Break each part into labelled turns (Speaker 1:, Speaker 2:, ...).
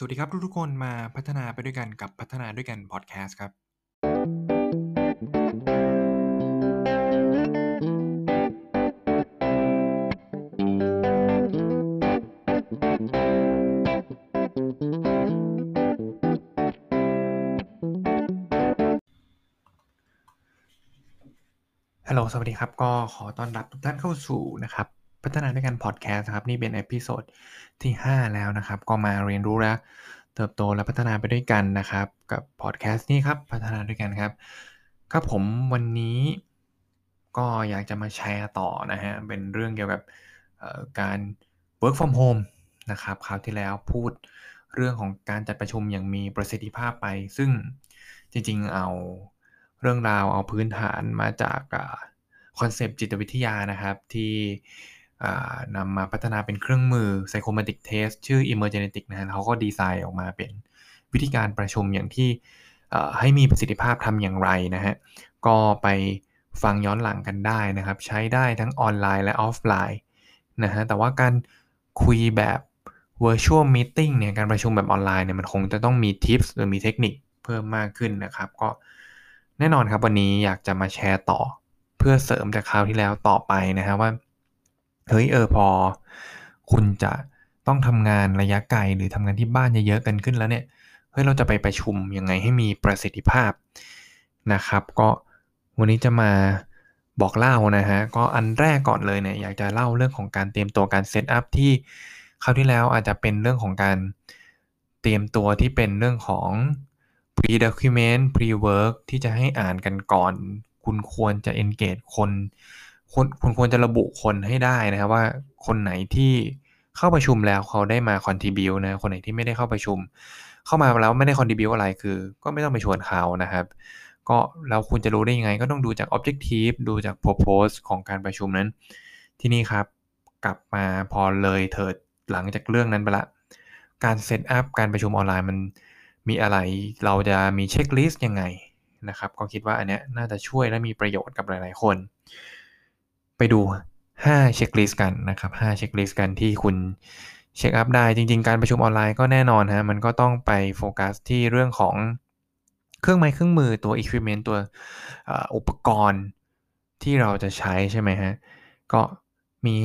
Speaker 1: สวัสดีครับทุกๆคนมาพัฒนาไปด้วยกันกับพัฒนาด้วยกันพอดแคสต์ครับ ฮัลโหล สวัสดีครับ ก็ขอต้อนรับทุกท่านเข้าสู่นะครับ พัฒนาด้วยกันพอดแคสต์ครับ นี่เป็น episode ที่ 5 แล้วนะครับ ก็มาเรียนรู้และเติบโตและพัฒนาไปด้วยกันนะครับ กับพอดแคสต์นี้ครับ พัฒนาด้วยกันครับ ครับผมวันนี้ก็อยากจะมาแชร์ต่อนะฮะ เป็นเรื่องเกี่ยวกับการ work from home นะครับ คราวที่แล้วพูดเรื่องของการจัดประชุมอย่างมีประสิทธิภาพไป ซึ่งจริงๆเอาเรื่องราวเอาพื้นฐานมาจากconcept จิตวิทยานะครับที่ นำมาพัฒนาเป็นเครื่องมือ psychometric test ชื่อ Emergenetics นะฮะเขาก็ดีไซน์ออกมาเป็นวิธีการประชุมอย่างที่ให้มีประสิทธิภาพทำอย่างไรนะฮะ ก็ไปฟังย้อนหลังกันได้นะครับ ใช้ได้ทั้งออนไลน์และออฟไลน์นะฮะ แต่ว่าการคุยแบบ virtual meeting เนี่ย การประชุมแบบออนไลน์เนี่ย มันคงจะต้องมี tips หรือมีเทคนิคเพิ่มมากขึ้นนะครับ ก็แน่นอนครับวันนี้อยากจะมาแชร์ต่อ เพื่อเสริมจากคราวที่แล้วต่อไปนะฮะว่า เฮ้ยเออพอ คุณจะต้องทำงานระยะไกลหรือทำงานที่บ้านเยอะๆกันขึ้นแล้วเนี่ยเฮ้ยเราจะไปประชุมยังไงให้มีประสิทธิภาพนะครับ ก็วันนี้จะมาบอกเล่านะฮะก็อันแรกก่อนเลยเนี่ยอยากจะเล่าเรื่องของการเตรียมตัวการเซตอัพที่คราวที่แล้วอาจจะเป็นเรื่องของการเตรียมตัวที่เป็นเรื่องของ pre document pre work ที่จะให้อ่านกันก่อน คุณควรจะ engage คน คุณคุณควรจะระบุคนให้ได้นะครับว่าคนไหนที่เข้าประชุมแล้วเขาได้มา contribu นะคนไหนที่ไม่ได้เข้าประชุม เข้ามาแล้วไม่ได้ contribu อะไรคือ ก็ไม่ต้องไปชวนเขานะครับ ก็เราคุณจะรู้ได้ยังไง ก็ต้องดูจาก objective ดูจาก purpose ของการประชุมนั้น ที่นี่ครับกลับมาพอเลยเถิดหลังจากเรื่องนั้นไปละ การ set up การประชุมออนไลน์มันมีอะไร เราจะมี checklist ยังไงนะครับ ก็คิดว่าอันเนี้ยน่าจะช่วยและมีประโยชน์กับหลาย ๆ คน ไปดู 5 checklist กันนะครับ 5 checklist กันที่คุณ check up ได้ จริง ๆ การประชุมออนไลน์ก็แน่นอนฮะ มันก็ต้องไปโฟกัสที่เรื่องของเครื่องไม้เครื่องมือตัว equipment ตัวอุปกรณ์ที่เราจะใช้ใช่ไหมฮะ ก็มี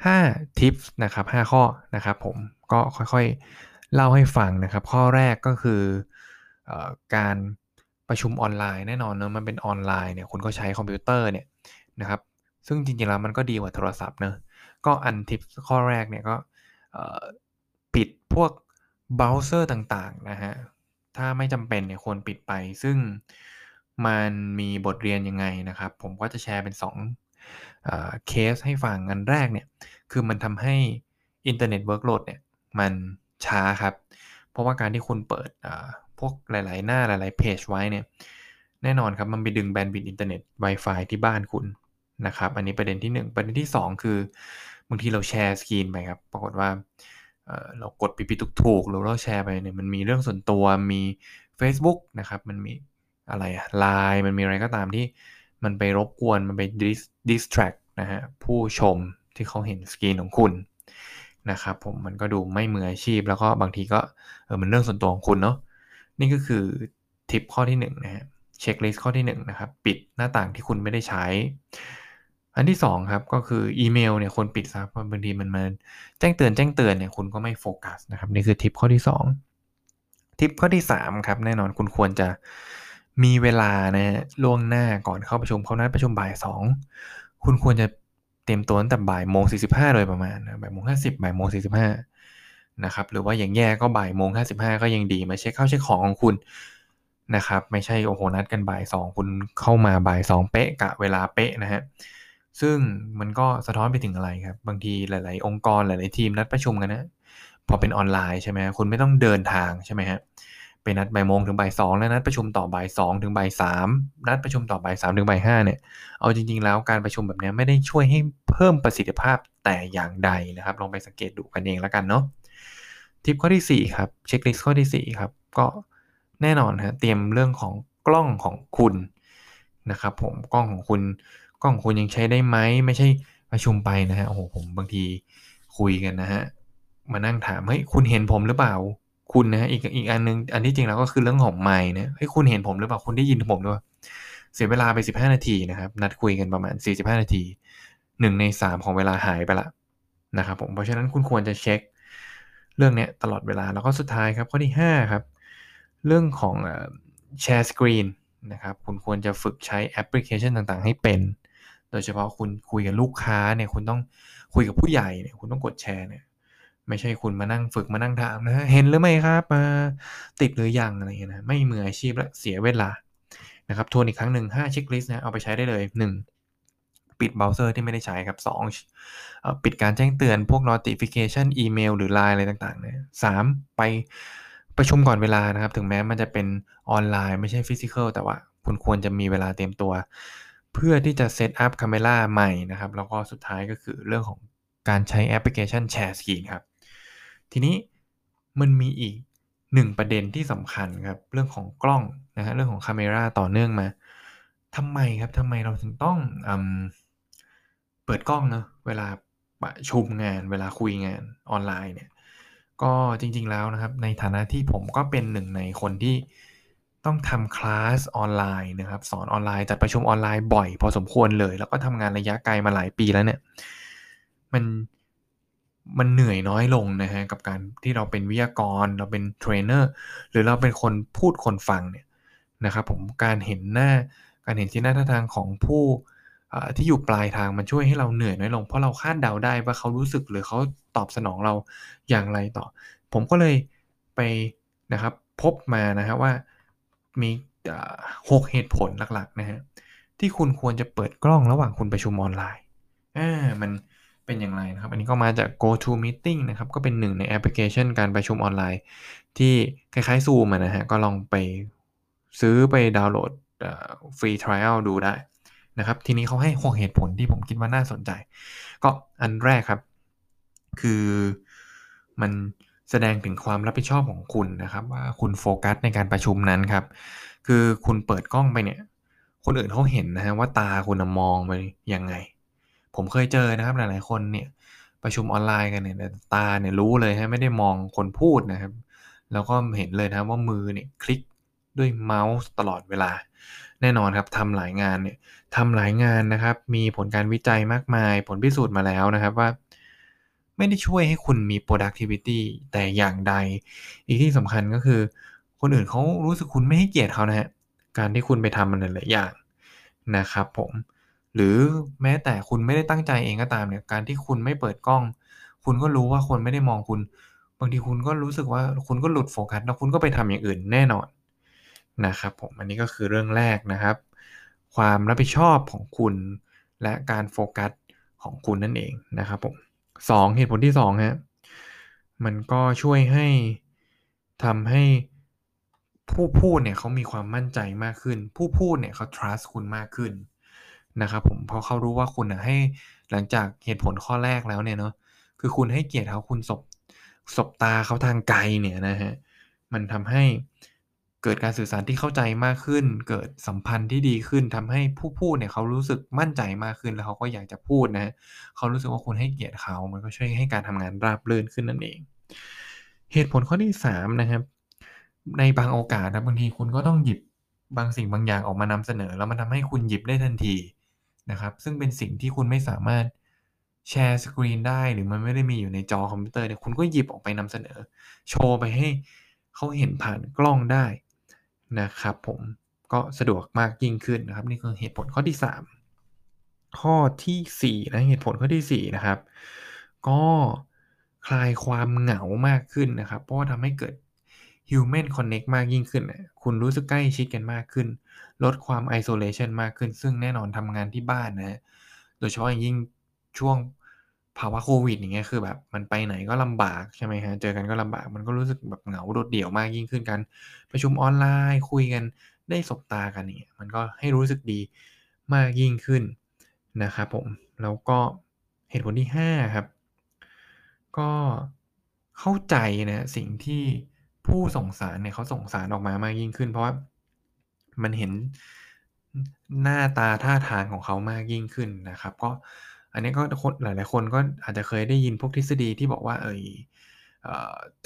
Speaker 1: 5 tips นะครับ 5 ข้อนะครับผมก็ค่อยๆ เล่าให้ฟังนะครับ ข้อแรกก็คืออการประชุมออนไลน์แน่นอนเนอะมันเป็นออนไลน์เนี่ยคุณก็ใช้คอมพิวเตอร์เนี่ยนะครับ ซึ่งจริงๆแล้วมันก็ดีกว่าโทรศัพท์เนอะก็อันทิปข้อแรกเนี่ยก็ปิดพวกเบราว์เซอร์ต่างๆนะฮะ ถ้าไม่จำเป็นเนี่ยควรปิดไป ซึ่งมันมีบทเรียนยังไงนะครับ ผมก็จะแชร์เป็น2เคสให้ฟังอันแรกเนี่ย คือมันทำให้อินเทอร์เน็ต workload เนี่ย มันช้าครับ เพราะว่าการที่คุณเปิดพวกหลาย ๆ หน้าหลาย ๆ เพจไว้เนี่ย แน่นอนครับ มันไปดึง bandwidth อินเทอร์เน็ต Wi-Fi ที่บ้านคุณ นะครับ อันนี้ประเด็นที่ 1 ประเด็นที่ 2 คือบางทีเรา share screen ไปครับ ปรากฏว่าเรากดผิดๆถูกๆหรือเราแชร์ไปเนี่ยมันมีเรื่องส่วนตัวมี Facebook นะครับ มันมีอะไรอะไลน์มันมีอะไรก็ตามที่มันไปรบกวนมันไป distract นะฮะผู้ชมที่เขาเห็นสกรีนของคุณนะครับผมมันก็ดูไม่มืออาชีพ แล้วก็บางทีก็เออมันเรื่องส่วนตัวของคุณเนาะนี่ก็คือทิปข้อที่1นะฮะ checklist ข้อที่1นะครับ ปิดหน้าต่างที่คุณไม่ได้ใช้ อันที่2ครับก็คืออีเมลเนี่ยควรปิดซะเพราะบางทีมันมาแจ้งเตือนแจ้งเตือนเนี่ยคุณก็ไม่โฟกัสนะครับนี่คือทิปข้อที่2ทิปข้อที่3ครับแน่นอนคุณควรจะมีเวลานะล่วงหน้าก่อนเข้าประชุมเขานัดประชุมบ่าย2คุณควรจะเตรียมตัวตั้งแต่บ่ายโมงสี่สิบห้าโดยประมาณบ่ายโมงห้าสิบบ่ายโมงสี่สิบห้านะครับหรือว่าอย่างแย่ก็บ่ายโมงห้าสิบห้าก็ยังดีมาเช็คเข้าเช็คของของคุณนะครับ ไม่ใช่โอ้โหนัดกันบ่ายสองคุณเข้ามาบ่ายสองเป๊ะกะเวลาเป๊ะนะฮะ ซึ่งมันก็สะท้อนไปถึงอะไรครับ บางทีหลาย ๆ องค์กรหลาย ๆ ทีมนัดประชุมกันนะพอเป็นออนไลน์ใช่ไหมคุณไม่ต้องเดินทางใช่ไหมฮะไปนัดบ่ายโมงถึงบ่ายสองแล้วนัดประชุมต่อบ่ายสองถึงบ่ายสามนัดประชุมต่อบ่ายสามถึงบ่ายห้าเนี่ยเอาจริง ๆ แล้วการประชุมแบบนี้ไม่ได้ช่วยให้เพิ่มประสิทธิภาพแต่อย่างใดนะครับ ลองไปสังเกตดูกันเองแล้วกันเนาะทิปข้อที่4ครับเช็คลิสต์ข้อที่4ครับก็แน่นอนฮะเตรียมเรื่องของกล้องของคุณนะครับผมกล้องของคุณ กล้องคุณยังใช้ได้ไหมไม่ใช่ประชุมไปนะฮะโอ้โหผมบางทีคุยกันนะฮะมานั่งถามเฮ้ยคุณเห็นผมหรือเปล่า คุณนะอีกอีกอันนึงอันที่จริงแล้วก็คือเรื่องของไมค์นะให้ยคุณเห็นผมหรือเปล่าคุณได้ยินผมหรือเปล่าเสียเวลาไปสิบห้านาทีนะครับ นัดคุยกันประมาณสี่สิบห้านาทีหนึ่งในสามของเวลาหายไปละนะครับผมเพราะฉะนั้นคุณควรจะเช็คเรื่องเนี้ยตลอดเวลาแล้วก็สุดท้ายครับข้อที่ 5 ครับ เรื่องของ share screen นะครับคุณควรจะฝึกใช้แอปพลิเคชันต่างๆ ให้เป็น โดยเฉพาะคุณคุยกับลูกค้าเนี่ยคุณต้องคุยกับผู้ใหญ่เนี่ยคุณต้องกดแชร์เนี่ยไม่ใช่คุณมานั่งฝึกมานั่งถามนะเห็นหรือไม่ครับมาติดหรือยังอะไรเงี้ยนะไม่มืออาชีพและเสียเวลานะครับทวนอีกครั้งหนึ่ง5 checklist นะเอาไปใช้ได้เลย 1. ปิดเบราว์เซอร์ที่ไม่ได้ใช้ครับ 2. ปิดการแจ้งเตือนพวก notification อีเมลหรือ Line อะไรต่างๆเนี่ยสไปประชุมก่อนเวลานะครับ ถึงแม้มันจะเป็นออนไลน์ไม่ใช่ physical แต่ว่าคุณควรจะมีเวลาเตรียมตัว เพื่อที่จะ set up camera ไมค์นะครับ แล้วก็สุดท้ายก็คือเรื่องของการใช้แอปพลิเคชัน share screen ครับ ทีนี้มันมีอีกหนึ่งประเด็นที่สำคัญครับ เรื่องของกล้องนะฮะเรื่องของคาเมราต่อเนื่องมาทำไมครับทำไมเราถึงต้องอเปิดกล้องเนะเวลาประชุมงาน เวลาคุยงานออนไลน์เนี่ย ก็จริงๆแล้วนะครับ ในฐานะที่ผมก็เป็นหนึ่งในคนที่ ต้องทำคลาสออนไลน์นะครับ สอนออนไลน์จัดประชุมออนไลน์บ่อย พอสมควรเลย แล้วก็ทำงานระยะไกลมาหลายปีแล้วเนี่ย มันมันเหนื่อยน้อยลงนะฮะกับการที่เราเป็นวิทยากร เราเป็นเทรนเนอร์หรือเราเป็นคนพูดคนฟังเนี่ยนะครับผมการเห็นหน้าการเห็นที่หน้าท่าทางของผู้ที่อยู่ปลายทางมันช่วยให้เราเหนื่อยน้อยลง เพราะเราคาดเดาได้ว่าเขารู้สึกหรือเขาตอบสนองเราอย่างไรต่อ ผมก็เลยไปนะครับพบมานะฮะว่า มีหกเหตุผลหลักๆนะฮะที่คุณควรจะเปิดกล้องระหว่างคุณประชุมออนไลน์อ่ามันเป็นอย่างไรนะครับ อันนี้ก็มาจาก GoToMeeting นะครับ ก็เป็นหนึ่งในแอปพลิเคชันการประชุมออนไลน์ ที่คล้ายๆ Zoom นะฮะ ก็ลองไปซื้อไปดาวน์โหลดฟรีทริอัลดูได้นะครับ ทีนี้เขาให้6เหตุผลที่ผมคิดว่าน่าสนใจ ก็อันแรกครับ คือมัน แสดงถึงความรับผิดชอบของคุณนะครับว่าคุณโฟกัสในการประชุมนั้นครับ คือคุณเปิดกล้องไปเนี่ย คนอื่นเขาเห็นนะฮะว่าตาคุณมองไปยังไง ผมเคยเจอนะครับหลายๆคนเนี่ยประชุมออนไลน์กันเนี่ยตาเนี่ยรู้เลยฮะไม่ได้มองคนพูดนะครับ แล้วก็เห็นเลยนะว่ามือเนี่ยคลิกด้วยเมาส์ตลอดเวลา แน่นอนครับทำหลายงานเนี่ยทำหลายงานนะครับ มีผลการวิจัยมากมาย ผลพิสูจน์มาแล้วนะครับว่า ไม่ได้ช่วยให้คุณมี productivity แต่อย่างใด อีกที่สำคัญก็คือ คนอื่นเขารู้สึกคุณไม่ให้เกียรติเขานะฮะ การที่คุณไปทำมันหลายอย่างนะครับผม หรือแม้แต่คุณไม่ได้ตั้งใจเองก็ตามเนี่ย การที่คุณไม่เปิดกล้อง คุณก็รู้ว่าคนไม่ได้มองคุณ บางทีคุณก็รู้สึกว่าคุณก็หลุดโฟกัสแล้วคุณก็ไปทำอย่างอื่นแน่นอนนะครับผม อันนี้ก็คือเรื่องแรกนะครับ ความรับผิดชอบของคุณและการโฟกัสของคุณนั่นเองนะครับผม สองเหตุผลที่สองฮะมันก็ช่วยให้ทำให้ผู้พูดเนี่ยเขามีความมั่นใจมากขึ้น ผู้พูดเนี่ยเขา trust คุณมากขึ้นนะครับผมเพราะเขารู้ว่าคุณนะให้หลังจากเหตุผลข้อแรกแล้วเนี่ยเนาะคือคุณให้เกียรติเขาคุณสบสบตาเขาทางไกลเนี่ยนะฮะมันทำให้ เกิดการสื่อสารที่เข้าใจมากขึ้น เกิดสัมพันธ์ที่ดีขึ้นทำให้ผู้พูดเนี่ยเขารู้สึกมั่นใจมากขึ้นแล้วเขาก็อยากจะพูดนะเขารู้สึกว่าคุณให้เกียรติเขามันก็ช่วยให้การทำงานราบรื่นขึ้นนั่นเอง เหตุผลข้อที่3นะครับในบางโอกาสนะบางทีคุณก็ต้องหยิบบางสิ่งบางอย่างออกมานำเสนอ แล้วมันทำให้คุณหยิบได้ทันทีนะครับ ซึ่งเป็นสิ่งที่คุณไม่สามารถแชร์สกรีนได้หรือมันไม่ได้มีอยู่ในจอคอมพิวเตอร์เนี่ยคุณก็หยิบออกไปนำเสนอ โชว์ไปให้เขาเห็นผ่านกล้องได้ นะครับผมก็สะดวกมากยิ่งขึ้นนะครับ นี่คือเหตุผลข้อที่ 3 ข้อที่4นะเหตุผลข้อที่4นะครับ ก็คลายความเหงามากขึ้นนะครับ เพราะว่าทำให้เกิด human connect มากยิ่งขึ้น คุณรู้สึกใกล้ชิดกันมากขึ้น ลดความ isolation มากขึ้น ซึ่งแน่นอนทำงานที่บ้านนะ โดยเฉพาะอย่างยิ่งช่วง ภาวะโควิดอย่างเงี้ยคือแบบมันไปไหนก็ลำบากใช่ไหมฮะ เจอกันก็ลำบาก มันก็รู้สึกแบบเหงาโดดเดี่ยวมากยิ่งขึ้นกัน ประชุมออนไลน์คุยกันได้สบตากันเนี่ยมันก็ให้รู้สึกดีมากยิ่งขึ้นนะครับผม แล้วก็เหตุผลที่ 5 ครับ ก็เข้าใจนะสิ่งที่ผู้ส่งสารเนี่ยเขาส่งสารออกมามากยิ่งขึ้น เพราะว่ามันเห็นหน้าตาท่าทางของเขามากยิ่งขึ้นนะครับ ก็ อันนี้ก็คนหลาย ๆ คนก็อาจจะเคยได้ยินพวกทฤษฎีที่บอกว่าเอย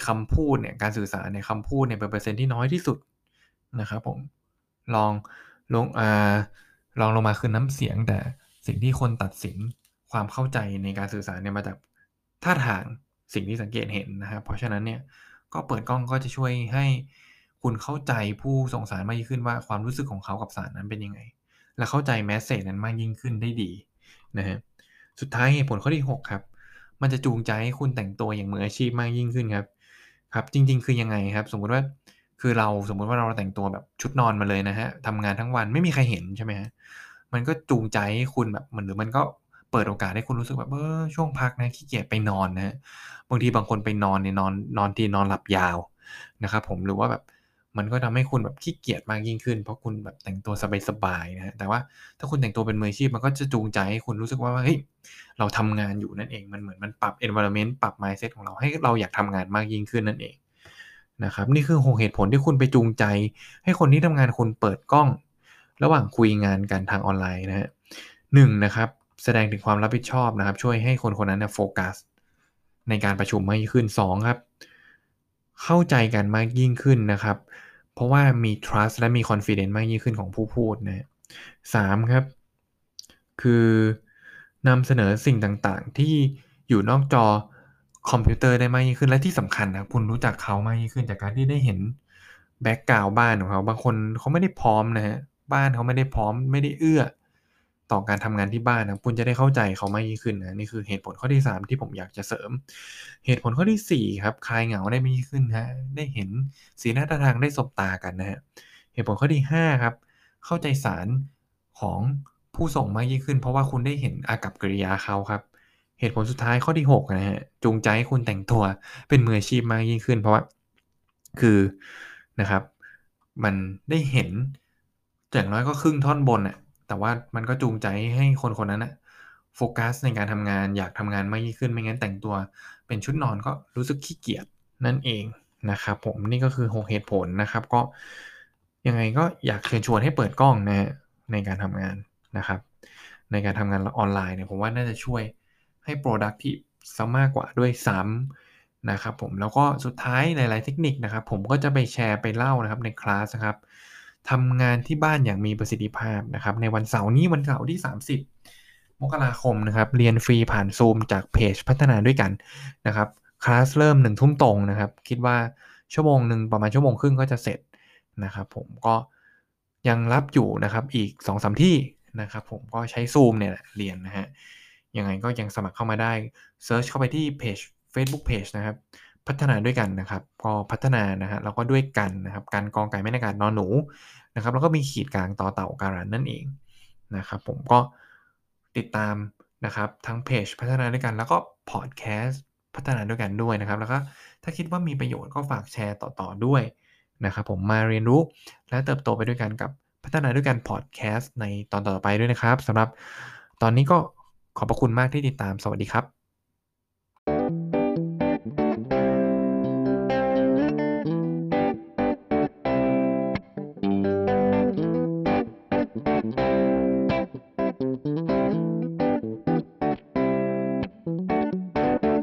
Speaker 1: คำพูดเนี่ยการสื่อสารในคำพูดเนี่ยเป็นเปอร์เซ็นต์ที่น้อยที่สุดนะครับผมลองลงอ่าลองลงมาคือน้ำเสียง แต่สิ่งที่คนตัดสินความเข้าใจในการสื่อสารเนี่ยมาจากท่าทางสิ่งที่สังเกตเห็นนะครับ เพราะฉะนั้นเนี่ยก็เปิดกล้องก็จะช่วยให้คุณเข้าใจผู้ส่งสารมากยิ่งขึ้นว่าความรู้สึกของเขากับสารนั้นเป็นยังไง และเข้าใจแมสเซจนั้นมากยิ่งขึ้นได้ดีนะฮะ สุดท้ายเหตุผลข้อที่ 6 ครับ มันจะจูงใจให้คุณแต่งตัวอย่างมืออาชีพมากยิ่งขึ้นครับ ครับ จริง ๆ คือยังไงครับ สมมุติว่าคือเราสมมุติว่าเราแต่งตัวแบบชุดนอนมาเลยนะฮะทำงานทั้งวันไม่มีใครเห็นใช่ไหมฮะมันก็จูงใจให้คุณแบบมันหรือมันก็เปิดโอกาสให้คุณรู้สึกแบบเออช่วงพักนะขี้เกียจไปนอนนะฮะบางทีบางคนไปนอนเนี่ยนอนนอนทีนอนหลับยาวนะครับผมหรือว่าแบบ มันก็ทำให้คุณแบบขี้เกียจมากยิ่งขึ้น เพราะคุณแบบแต่งตัวสบายๆนะฮะแต่ว่าถ้าคุณแต่งตัวเป็นมืออาชีพมันก็จะจูงใจให้คุณรู้สึกว่าเฮ้ยเราทำงานอยู่นั่นเองมันเหมือนมันปรับ environment ปรับ mindset ของเราให้เราอยากทำงานมากยิ่งขึ้นนั่นเองนะครับนี่คือหกเหตุผลที่คุณไปจูงใจ ให้คนที่ทำงานคุณเปิดกล้อง ระหว่างคุยงานกันทางออนไลน์นะฮะหนึ่งนะครับแสดงถึงความรับผิดชอบนะครับ ช่วยให้คนคนนั้นโฟกัสในการประชุมมากยิ่งขึ้น2ครับเข้าใจกันมากยิ่งขึ้นนะครับ เพราะว่ามี trust และมี confidence มากยิ่งขึ้นของผู้พูดนะสามครับ คือนำเสนอสิ่งต่างๆ ที่อยู่นอกจอคอมพิวเตอร์ได้มากยิ่งขึ้นและที่สำคัญนะคุณรู้จักเขามากยิ่งขึ้นจากการที่ได้เห็นแบ็กกราวบ้านของเขา บางคนเขาไม่ได้พร้อมนะฮะบ้านเขาไม่ได้พร้อมไม่ได้เอื้อ ต่อการทำงานที่บ้านนะคุณจะได้เข้าใจเขามากยิ่งขึ้นนะนี่คือเหตุผลข้อที่ 3 ที่ผมอยากจะเสริม เหตุผลข้อที่ 4 ครับคลายเหงาได้มากยิ่งขึ้นฮะได้เห็นสีหน้าท่าทางได้สบตากันนะฮะเหตุผลข้อที่ 5 ครับ เข้าใจสารของผู้ส่งมากยิ่งขึ้น เพราะว่าคุณได้เห็นอากับกิริยาเขาครับ เหตุผลสุดท้ายข้อที่6นะฮะจูงใจให้คุณแต่งตัวเป็นมืออาชีพมากยิ่งขึ้น เพราะว่าคือนะครับ มันได้เห็นอย่างน้อยก็ครึ่งท่อนบนอะ แต่ว่ามันก็จูงใจให้คนคนนั้นอะโฟกัสในการทำงานอยากทำงานมากยิ่งขึ้นไม่งั้นแต่งตัว เป็นชุดนอนก็รู้สึกขี้เกียจนั่นเองนะครับผมนี่ก็คือ6เหตุผลนะครับ ก็ยังไงก็อยากเชิญชวนให้เปิดกล้องนะฮะในการทำงานนะครับ ในการทำงานออนไลน์เนี่ยผมว่าน่าจะช่วยให้ productive ซะมากกว่าด้วยซ้ำนะครับผมแล้วก็สุดท้ายหลาย ๆ เทคนิคนะครับ ผมก็จะไปแชร์ไปเล่านะครับในคลาสนะครับ ทำงานที่บ้านอย่างมีประสิทธิภาพนะครับ ในวันเสาร์นี้วันเสาร์ที่ 30 มกราคมนะครับ เรียนฟรีผ่านซูมจากเพจพัฒนาด้วยกันนะครับคลาสเริ่มหนึ่งทุ่มตรงนะครับ คิดว่าชั่วโมงหนึ่งประมาณชั่วโมงครึ่งก็จะเสร็จนะครับผมก็ยังรับอยู่นะครับอีก2อสที่นะครับผมก็ใช้ซูมเนี่ยเรียนนะฮะยังไงก็ยังสมัครเข้ามาได้เซิร์ชเข้าไปที่เพจ Facebook Page นะครับ พัฒนาด้วยกันนะครับก็พัฒนานะฮะแล้วก็ด้วยกันนะครับการกองไก่ไม่ในการนอนหนูนะครับแล้วก็มีขีดกลางต่อเต่าการันนั่นเองนะครับผมก็ติดตามนะครับทั้งเพจพัฒนาด้วยกันแล้วก็พอดแคสต์พัฒนาด้วยกันด้วยนะครับ แล้วก็ถ้าคิดว่ามีประโยชน์ก็ฝากแชร์ต่อๆด้วยนะครับผมมาเรียนรู้และเติบโตไปด้วยกันกับพัฒนาด้วยกันพอดแคสต์ในตอนต่อไปด้วยนะครับสำหรับตอนนี้ก็ขอบพระคุณมากที่ติดตามสวัสดีครับ